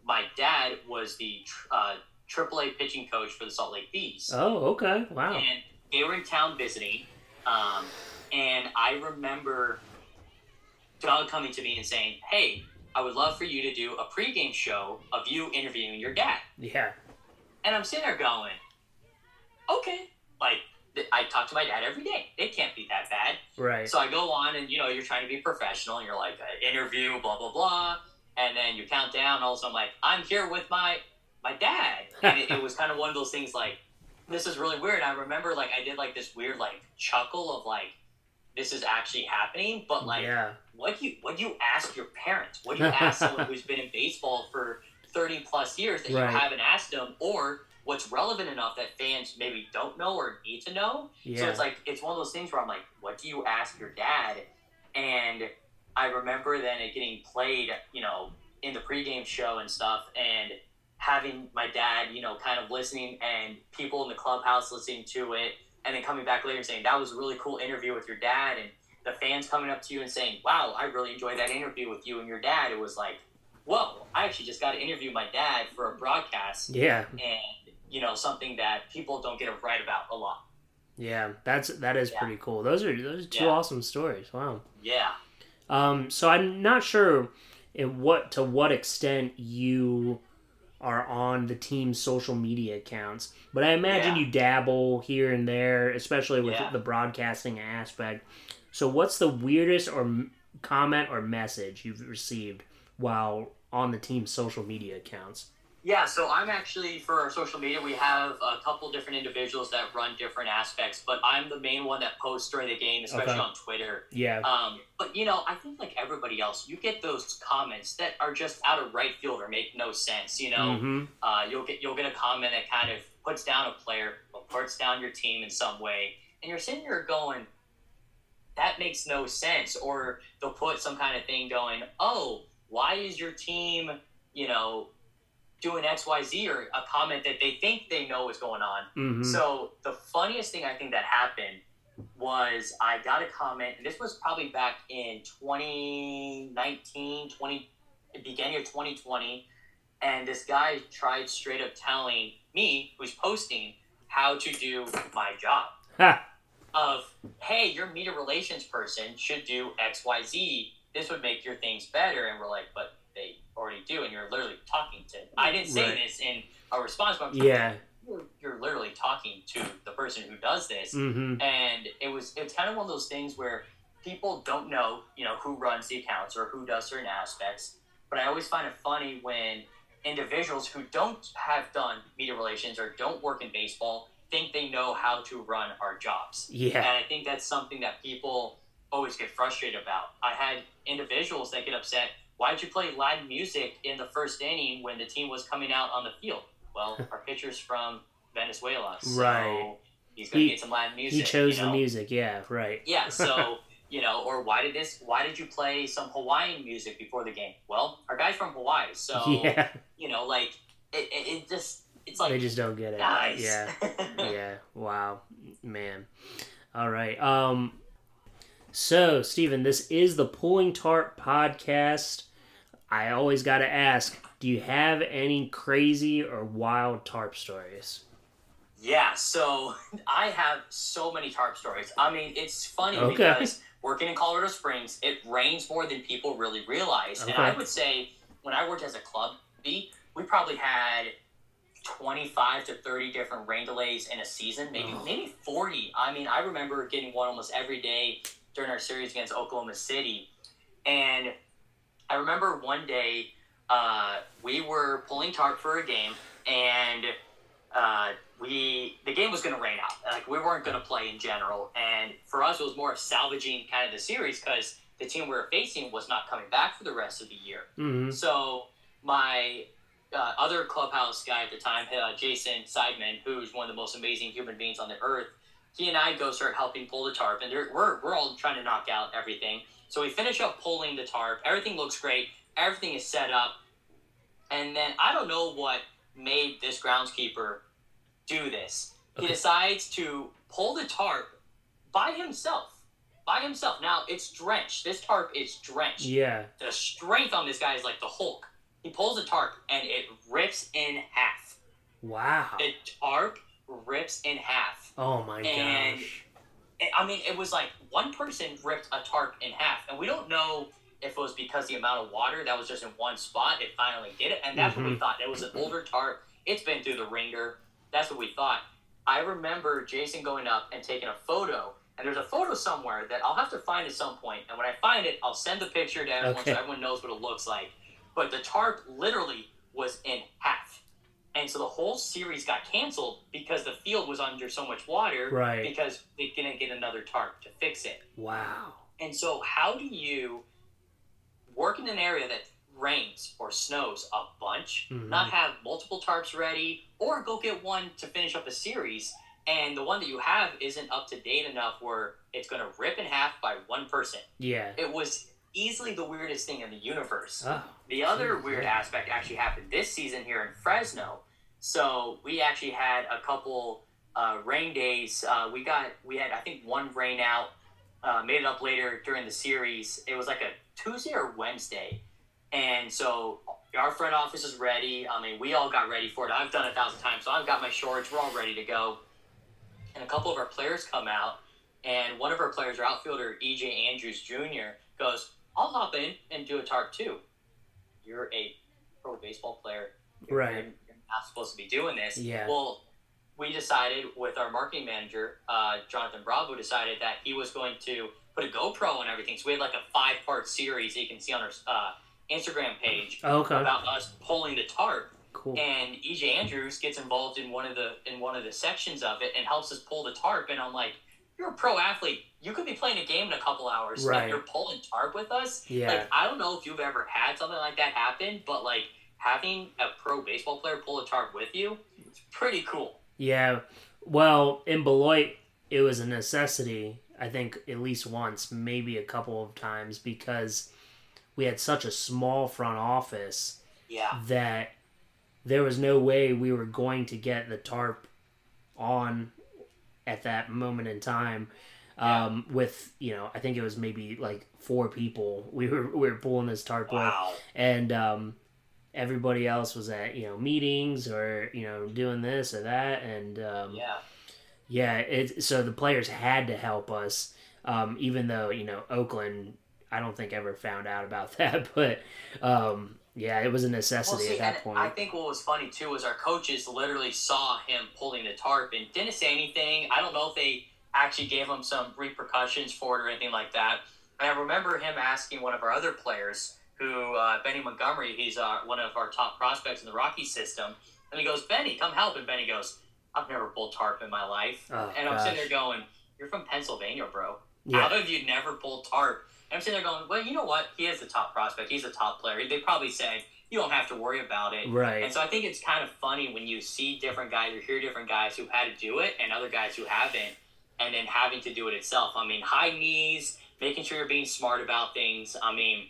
My dad was the tr- uh, AAA pitching coach for the Salt Lake Bees Oh, okay. Wow. and they were in town visiting. Um, and I remember Doug coming to me and saying, "Hey, I would love for you to do a pregame show of you interviewing your dad." Yeah. And I'm sitting there going, "Okay." Like I talk to my dad every day. It can't be that bad. Right. So I go on, and you know, you're trying to be professional, and you're like, uh, interview, blah blah blah, and then you count down. Also, I'm like, I'm here with my my dad, and it, it was kind of one of those things like, this is really weird. I remember like I did like this weird like chuckle of like, this is actually happening, but like, yeah. what do you what do you ask your parents? What do you ask someone who's been in baseball for thirty plus years that Right. you haven't asked them, or what's relevant enough that fans maybe don't know or need to know? So it's like it's one of those things where I'm like, what do you ask your dad? And I remember then it getting played, you know, in the pregame show and stuff, and having my dad, you know, kind of listening and people in the clubhouse listening to it, and then coming back later and saying that was a really cool interview with your dad, and the fans coming up to you and saying, "Wow, I really enjoyed that interview with you and your dad." It was like, whoa, I actually just got to interview my dad for a broadcast, yeah. and you know, something that people don't get to write about a lot. Yeah. That's that is Yeah. pretty cool. Those are those are two Yeah. awesome stories. Wow. Yeah. Um, so I'm not sure in what to what extent you are on the team's social media accounts, but I imagine Yeah. you dabble here and there, especially with the broadcasting aspect. So, what's the weirdest or comment or message you've received while on the team's social media accounts? Yeah, so I'm actually for our social media. We have a couple different individuals that run different aspects, but I'm the main one that posts during the game, especially Okay. on Twitter. Yeah, Um, but you know, I think like everybody else, you get those comments that are just out of right field or make no sense. You know, hmm uh, you'll get you'll get a comment that kind of puts down a player or puts down your team in some way, and you're sitting there going, "That makes no sense." Or they'll put some kind of thing going, "Oh, why is your team, you know, doing X, Y, Z Or a comment that they think they know is going on. hmm So the funniest thing I think that happened was I got a comment, and this was probably back in 2019, 20, beginning of 2020, and this guy tried straight up telling me, who's posting, how to do my job. ha, Of, hey, your media relations person should do X, Y, Z. This would make your things better. And we're like, but they already do, and you're literally talking to. I didn't say Right. this in a response, but I'm yeah, you're, you're literally talking to the person who does this. Hmm and it was it's kind of one of those things where people don't know you know who runs the accounts or who does certain aspects. But i always find it funny when individuals who don't have done media relations or don't work in baseball think they know how to run our jobs. Yeah, and i think that's something that people always get frustrated about i had individuals that get upset why'd you play loud music in the first inning when the team was coming out on the field well our pitcher's from venezuela so Right. he's gonna He- get some loud music he chose you the music. Yeah, right. yeah so you know or why did this why did you play some hawaiian music before the game well our guy's from hawaii so yeah, you know like it, it, it just it's like they just don't get it. guys Yeah. yeah. Wow, man. All right. Um. So, Stephen, this is the Pulling Tarp podcast. I always got to ask: Do you have any crazy or wild tarp stories? Yeah, so I have so many tarp stories. I mean, it's funny Okay. because working in Colorado Springs, it rains more than people really realize. And I would say when I worked as a club bee, we probably had 25 to 30 different rain delays in a season, maybe Oh. maybe 40. I mean, I remember getting one almost every day during our series against Oklahoma City, and I remember one day uh, we were pulling tarp for a game, and uh, we the game was going to rain out. Like we weren't going to play in general, and for us it was more of salvaging kind of the series because the team we were facing was not coming back for the rest of the year. hmm So my uh, other clubhouse guy at the time, uh, Jason Seidman, who's one of the most amazing human beings on the earth, he and I go start helping pull the tarp, and we're we're all trying to knock out everything. So we finish up pulling the tarp. Everything looks great. Everything is set up, and then I don't know what made this groundskeeper do this. He decides to pull the tarp by himself. By himself. Now it's drenched. This tarp is drenched Yeah. the strength on this guy is like the Hulk. He pulls the tarp and it rips in half. Wow. The tarp rips in half. Oh my And- gosh. I- I mean, it was like one person ripped a tarp in half, and we don't know if it was because the amount of water that was just in one spot, it finally did it, and that's what we Mhm. thought. It was an older tarp. It's been through the ringer. That's what we thought. I remember Jason going up and taking a photo, and there's a photo somewhere that I'll have to find at some point. point, and when I find it, I'll send the picture to everyone Okay. so everyone knows what it looks like. But the tarp literally was in half. And so the whole series got canceled because the field was under so much water Right. because they didn't get another tarp to fix it. Wow. And so, how do you work in an area that rains or snows a bunch, Mhm. not have multiple tarps ready, or go get one to finish up a series, and the one that you have isn't up to date enough where it's going to rip in half by one person? Yeah. It was easily the weirdest thing in the universe. Oh. The other Jeez, weird yeah. aspect actually happened this season here in Fresno. So we actually had a couple uh, rain days. Uh, we got we had I think one rain out. Uh, made it up later during the series. It was like a Tuesday or Wednesday, and so our front office is ready. I mean, we all got ready for it. I've done it a thousand times, so I've got my shorts. We're all ready to go. And a couple of our players come out, and one of our players, our outfielder EJ Andrews Jr., goes, "I'll hop in and do a tarp too." You're a pro baseball player, You're- Right. You're, not supposed to be doing this. Yeah. Well, we decided with our marketing manager, uh, Jonathan Bravo, decided that he was going to put a GoPro on everything. So we had like a five part series that you can see on our uh, Instagram page Okay. about us pulling the tarp Cool. and EJ Andrews gets involved in one of the in one of the sections of it and helps us pull the tarp. And I'm like, you're a pro athlete. You could be playing a game in a couple hours. Right. You're pulling tarp with us. Yeah. Like I don't know if you've ever had something like that happen, but like having a pro baseball player pull a tarp with you, it's pretty cool. Yeah. Well, in Beloit, it was a necessity. I think at least once, maybe a couple of times, because we had such a small front office Yeah. that there was no way we were going to get the tarp on at that moment in time. Um, with you know, I think it was maybe like four people. We were we were pulling this tarp with, and um, everybody else was at you know meetings or you know doing this or that, and um, Yeah. yeah, it so the players had to help us, um, even though you know Oakland, I don't think ever found out about that, but um, yeah, it was a Well, necessity see, at that point. I think what was funny too was our coaches literally saw him pulling the tarp and didn't say anything. I don't know if they actually gave him some repercussions for it or anything like that. And I remember him asking one of our other players, who uh, Benny Montgomery, he's uh, one of our top prospects in the Rocky system, and he goes, "Benny, come help." And Benny goes, "I've never pulled tarp in my life," Oh, and I'm sitting there going, "You're from Pennsylvania, bro. Yeah. How have you never pulled tarp?" I'm sitting there going, "Well, you know what? He is the top prospect. He's a top player. They probably said." You don't have to worry about it. Right. And so I think it's kind of funny when you see different guys or hear different guys who had to do it and other guys who haven't, and then having to do it itself. I mean, high knees, making sure you're being smart about things. I mean,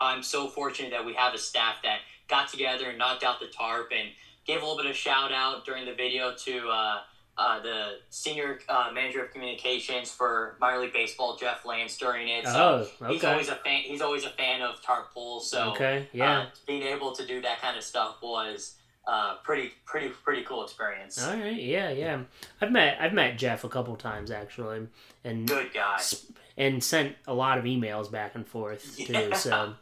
I'm so fortunate that we have a staff that got together and knocked out the tarp and gave a little bit of shout out during the video to uh, uh, the senior uh, manager of communications for minor league baseball, Jeff Lantz, during it. So oh, he's always a fan. He's always a fan of tarp. So okay. Yeah. uh, being able to do that kind of stuff was uh, pretty, pretty, pretty cool experience. All right. Yeah. Yeah. I've met I've met Jeff a couple times actually, and Good guy. and sent a lot of emails back and forth too. Yeah. So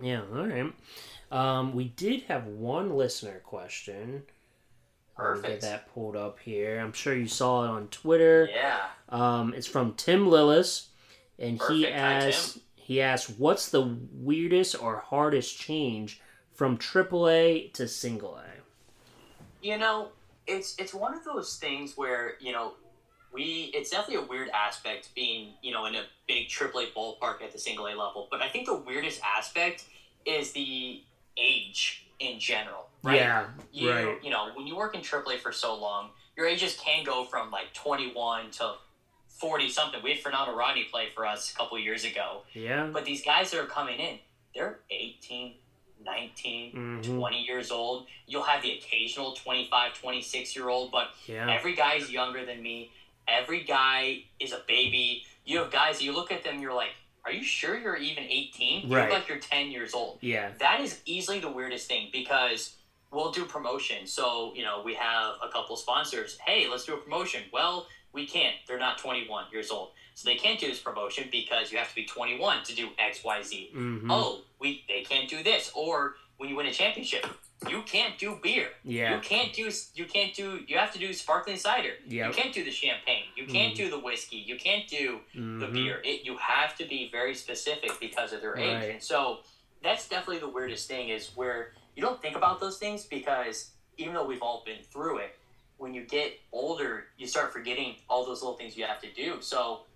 yeah. All right. Um, we did have one listener question. I'll get Perfect. that pulled up here. I'm sure you saw it on Twitter. Yeah. Um, it's from Tim Lillis, and he Perfect. Hi, asks he asks what's the weirdest or hardest change from AAA to single A. You know, it's it's one of those things where you know we it's definitely a weird aspect being you know in a big AAA ballpark at the single A level. But I think the weirdest aspect is the age in general. Right? Yeah, you right. you know when you work in AAA for so long, your ages can go from like 21 to 40 something. We had Fernando Rodney play for us a couple years ago, Yeah, but these guys that are coming in, they're 18, 19, Mhm. 20 years old. You'll have the occasional 25, 26 year old, but yeah, every guy's younger than me. Every guy is a baby. You have guys that you look at them, you're like, are you sure you're even 18? You Right. look like you're 10 years old yeah, that is easily the weirdest thing because we'll do promotion. So, you know, we have a couple sponsors. Hey, let's do a promotion. Well, we can't. They're not 21 years old. So they can't do this promotion because you have to be 21 to do XYZ. hmm Oh, we they can't do this. Or when you win a championship, you can't do beer. yeah, You can't do you can't do you have to do sparkling cider. Yep. You can't do the champagne. You can't Mhm. do the whiskey. You can't do the Mhm. beer. It, you have to be very specific because of their age. Right. And so that's definitely the weirdest thing is where you don't think about those things because even though we've all been through it, when you get older, you start forgetting all those little things you have to do. So,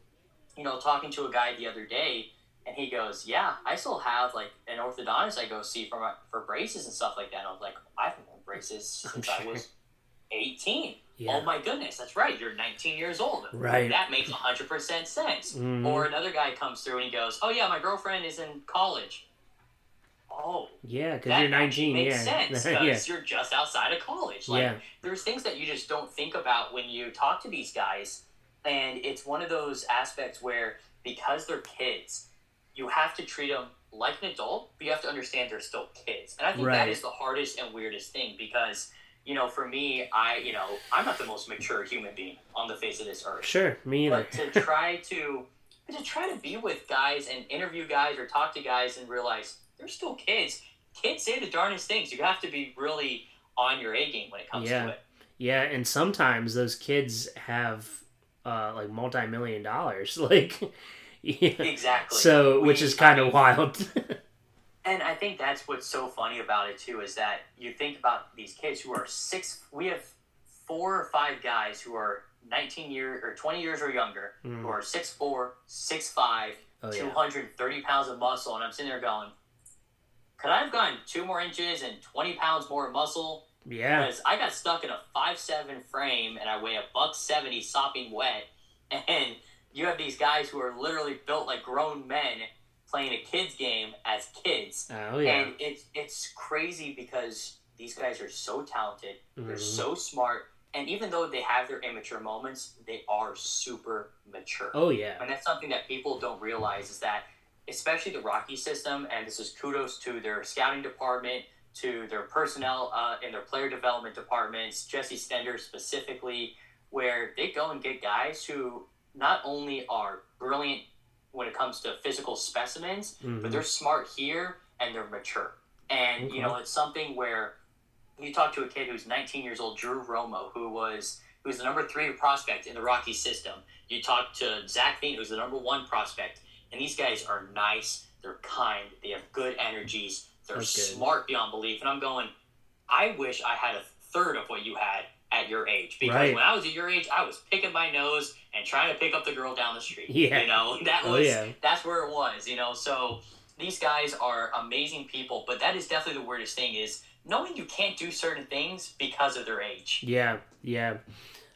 you know, talking to a guy the other day, and he goes, "Yeah, I still have like an orthodontist I go see for my, for braces and stuff like that." And I was like, "I haven't worn braces since I was 18." yeah, Oh my goodness, that's right. You're 19 years old. Right. That makes 100% sense. Mhm. Or another guy comes through and he goes, "Oh yeah, my girlfriend is in college." Oh, yeah, because you're actually 19. makes yeah, sense yeah, because you're just outside of college. Like, yeah, there's things that you just don't think about when you talk to these guys, and it's one of those aspects where because they're kids, have to treat them like an adult, but you have to understand they're still kids. And I think Right. that is the hardest and weirdest thing because. You know, for me, I, you know, I'm not the most mature human being on the face of this earth sure, me either. but to try to to try to be with guys and interview guys or talk to guys and realize they're still kids. Kids say the darndest things. You have to be really on your A game when it comes Yeah. to it. Yeah, and sometimes those kids have uh, like multi-million dollars, like yeah. Exactly. So, which We- is kind I of wild. And I think that's what's so funny about it too is that you think about these kids who are six. We have four or five guys who are 19 years or 20 years or younger Mm. who are 6'4", 6'5", Oh yeah, 230 pounds of muscle, and I'm sitting there going, could I have gone two more inches and 20 pounds more muscle? yeah, Because I got stuck in a five seven frame and I weigh a buck seventy sopping wet, and you have these guys who are literally built like grown men playing a kids game as kids, oh yeah, and it's it's crazy because these guys are so talented, they're Mhm. so smart, and even though they have their immature moments, they are super mature. oh yeah, And that's something that people don't realize is that, especially the Rocky system, and this is kudos to their scouting department, to their personnel uh, in their player development departments, Jesse Stender specifically, where they go and get guys who not only are brilliant when it comes to physical specimens, Mhm. but they're smart here and they're mature. And, Okay. you know, it's something where you talk to a kid who's 19 years old, Drew Romo, who was who's the number three prospect in the Rocky system. You talk to Zach Veen, who's the number one prospect, and these guys are nice. They're kind. They have good energies. They're good. smart beyond belief. And I'm going, I wish I had a third of what you had at your age. Because Right. when I was at your age, I was picking my nose and trying to pick up the girl down the street. Yeah. You know, that Oh, was yeah. that's where it was. You know, so these guys are amazing people, but that is definitely the weirdest thing is knowing you can't do certain things because of their age. yeah, yeah.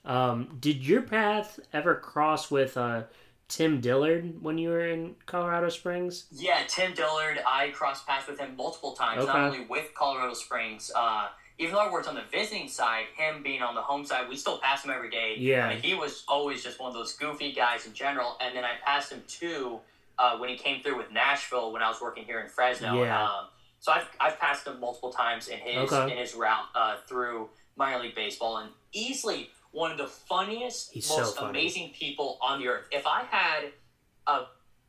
Um, did your path ever cross with uh, Tim Dillard when you were in Colorado Springs? Yeah, Tim Dillard, I crossed paths with him multiple times, Okay. not only with Colorado Springs. Uh, even though I worked on the visiting side, him being on the home side, we still pass him every day. Yeah. I mean, he was always just one of those goofy guys in general. And then I passed him too uh, when he came through with Nashville when I was working here in Fresno. Yeah. Um, so I've, I've passed him multiple times in his Okay. in his route uh, through minor league baseball, and easily one of the funniest, He's so most funny. amazing people on the earth. If I had a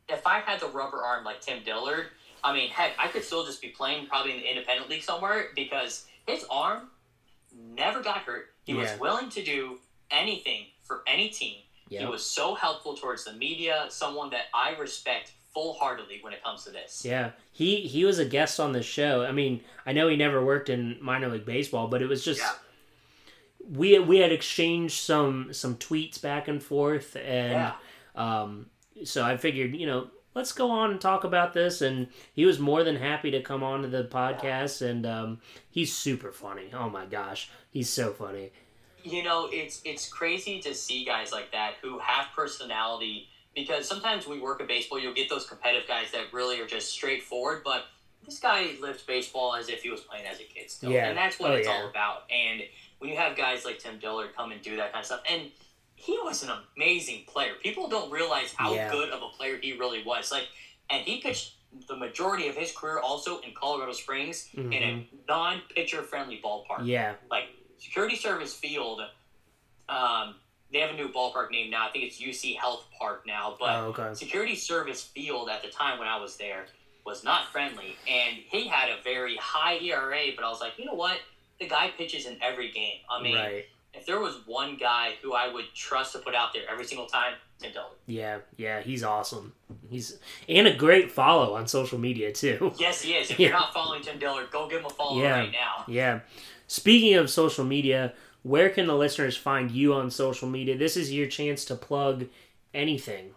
if I had the rubber arm like Tim Dillard, I mean, heck, I could still just be playing probably in the independent league somewhere because his arm never got hurt. He was willing to do anything for any team. He was so helpful towards the media, someone that I respect full heartedly when it comes to this. Yeah, he he was a guest on the show. I mean, I know he never worked in minor league baseball, but it was just Yeah. we we had exchanged some some tweets back and forth, and Yeah. um, so I figured, you know, let's go on and talk about this. And he was more than happy to come on to the podcast, and um, he's super funny. Oh my gosh, he's so funny. you know it's it's crazy to see guys like that who have personality because sometimes we work at baseball you'll get those competitive guys that really are just straightforward but this guy lived baseball as if he was playing as a kid still Yeah. and that's what Oh, it's yeah. all about and when you have guys like tim dillard come and do that kind of stuff and he was an amazing player people don't realize how Yeah. good of a player he really was like and he pitched the majority of his career also in colorado springs in a non-pitcher friendly ballpark Mm-hmm. Yeah, like Security Service Field. Um, they have a new ballpark name now. I think it's UC Health Park now. But Oh, okay. Security Service Field at the time when I was there was not friendly, and he had a very high ERA. But I was like, you know what? The guy pitches in every game. I mean, right. If there was one guy who I would trust to put out there every single time, Tim Dillard. Yeah, yeah, he's awesome. He's and a great follow on social media too. Yes, he is. If Yeah. you're not following Tim Dillard, go give him a follow Yeah. right now. Yeah. Speaking of social media, where can the listeners find you on social media? This is your chance to plug anything.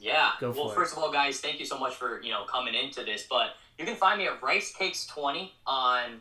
Yeah. Go well, for it. first of all, guys, thank you so much for you know coming into this. But you can find me at Rice Cakes Twenty on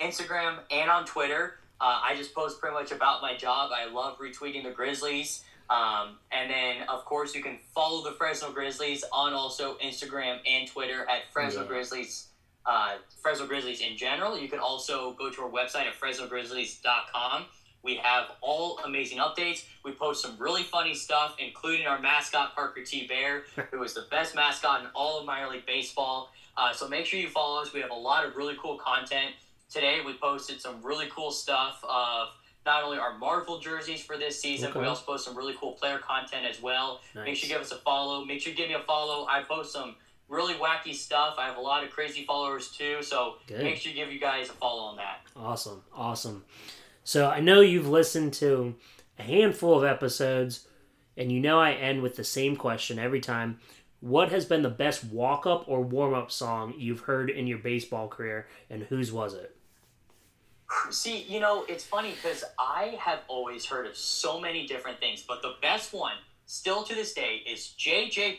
Instagram and on Twitter. Uh, I just post pretty much about my job. I love retweeting the Grizzlies. Um, and then, of course, you can follow the Fresno Grizzlies on also Instagram and Twitter at Fresno Yeah. Grizzlies. Uh, Fresno Grizzlies in general. You can also go to our website at FresnoGrizzlies.com. We have all amazing updates. We post some really funny stuff, including our mascot Parker T. Bear, who is the best mascot in all of minor league baseball. Uh, so make sure you follow us. We have a lot of really cool content. Today we posted some really cool stuff of not only our Marvel jerseys for this season, but we also post some really cool player content as well. Make sure you give us a follow. Make sure you give me a follow. I post some really wacky stuff. I have a lot of crazy followers too, so Good. make sure you give you guys a follow on that. Awesome, awesome. So I know you've listened to a handful of episodes, and you know I end with the same question every time. What has been the best walk up or warm up song you've heard in your baseball career, and whose was it? See, you know, it's funny because I have always heard of so many different things, but the best one, still to this day, is JJ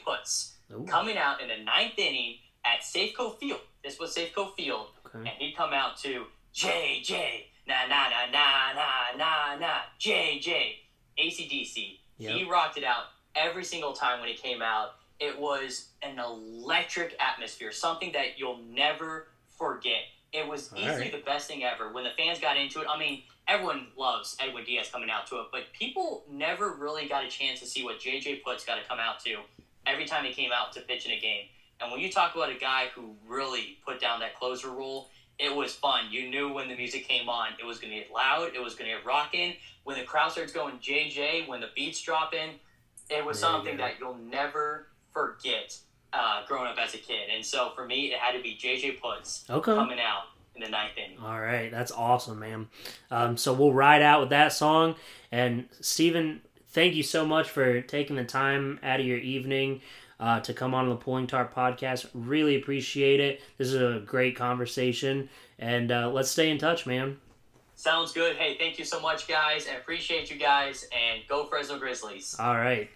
Ooh. coming out in the ninth inning at Safeco Field. This was Safeco Field, Okay. and he'd come out to JJ, na na na na na na na, JJ, ACDC. He rocked it out every single time when he came out. It was an electric atmosphere, something that you'll never forget. It was All easily right. the best thing ever. When the fans got into it, I mean, everyone loves Edwin Diaz coming out to it, but people never really got a chance to see what JJ Putz got to come out to every time he came out to pitch in a game. And when you talk about a guy who really put down that closer role, it was fun. You knew when the music came on, it was going to get loud, it was going to get rocking. When the crowd starts going JJ, when the beats drop in, it was you something go. that you'll never forget uh, growing up as a kid. And so for me, it had to be JJ Putz Okay. coming out in the ninth inning. All right, that's awesome, man. Um, so we'll ride out with that song. And Stephen, thank you so much for taking the time out of your evening uh, to come on the Pulling Tarp podcast. Really appreciate it. This is a great conversation, and uh, let's stay in touch, man. Sounds good. Hey, thank you so much, guys. I appreciate you guys. And go Fresno Grizzlies. All right.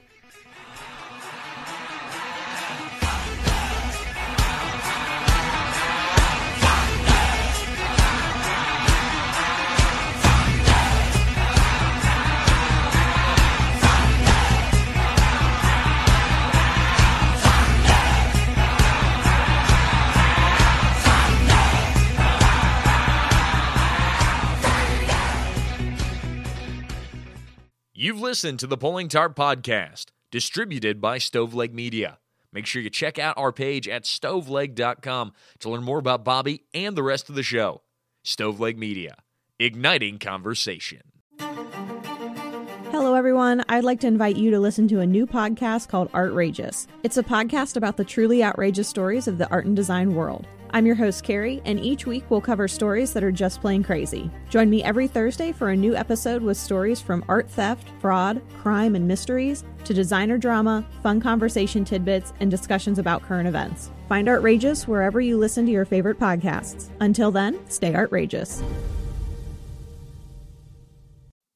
You've listened to the Pulling Tarp Podcast, distributed by Stoveleg Media. Make sure you check out our page at stoveleg.com to learn more about Bobby and the rest of the show. Stoveleg Media, igniting conversation. Hello, everyone. I'd like to invite you to listen to a new podcast called Artrageous. It's a podcast about the truly outrageous stories of the art and design world. I'm your host, Carrie, and each week we'll cover stories that are just plain crazy. Join me every Thursday for a new episode with stories from art theft, fraud, crime, and mysteries to designer drama, fun conversation tidbits, and discussions about current events. Find Artrageous wherever you listen to your favorite podcasts. Until then, stay outrageous.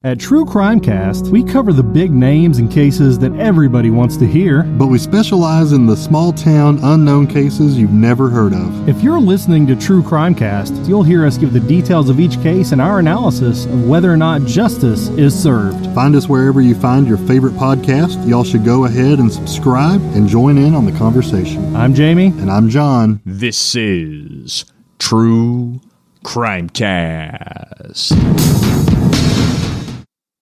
At True Crime Cast, we cover the big names and cases that everybody wants to hear. But we specialize in the small town, unknown cases you've never heard of. If you're listening to True Crime Cast, you'll hear us give the details of each case and our analysis of whether or not justice is served. Find us wherever you find your favorite podcast. Y'all should go ahead and subscribe and join in on the conversation. I'm Jamie. And I'm John. This is True Crime Cast.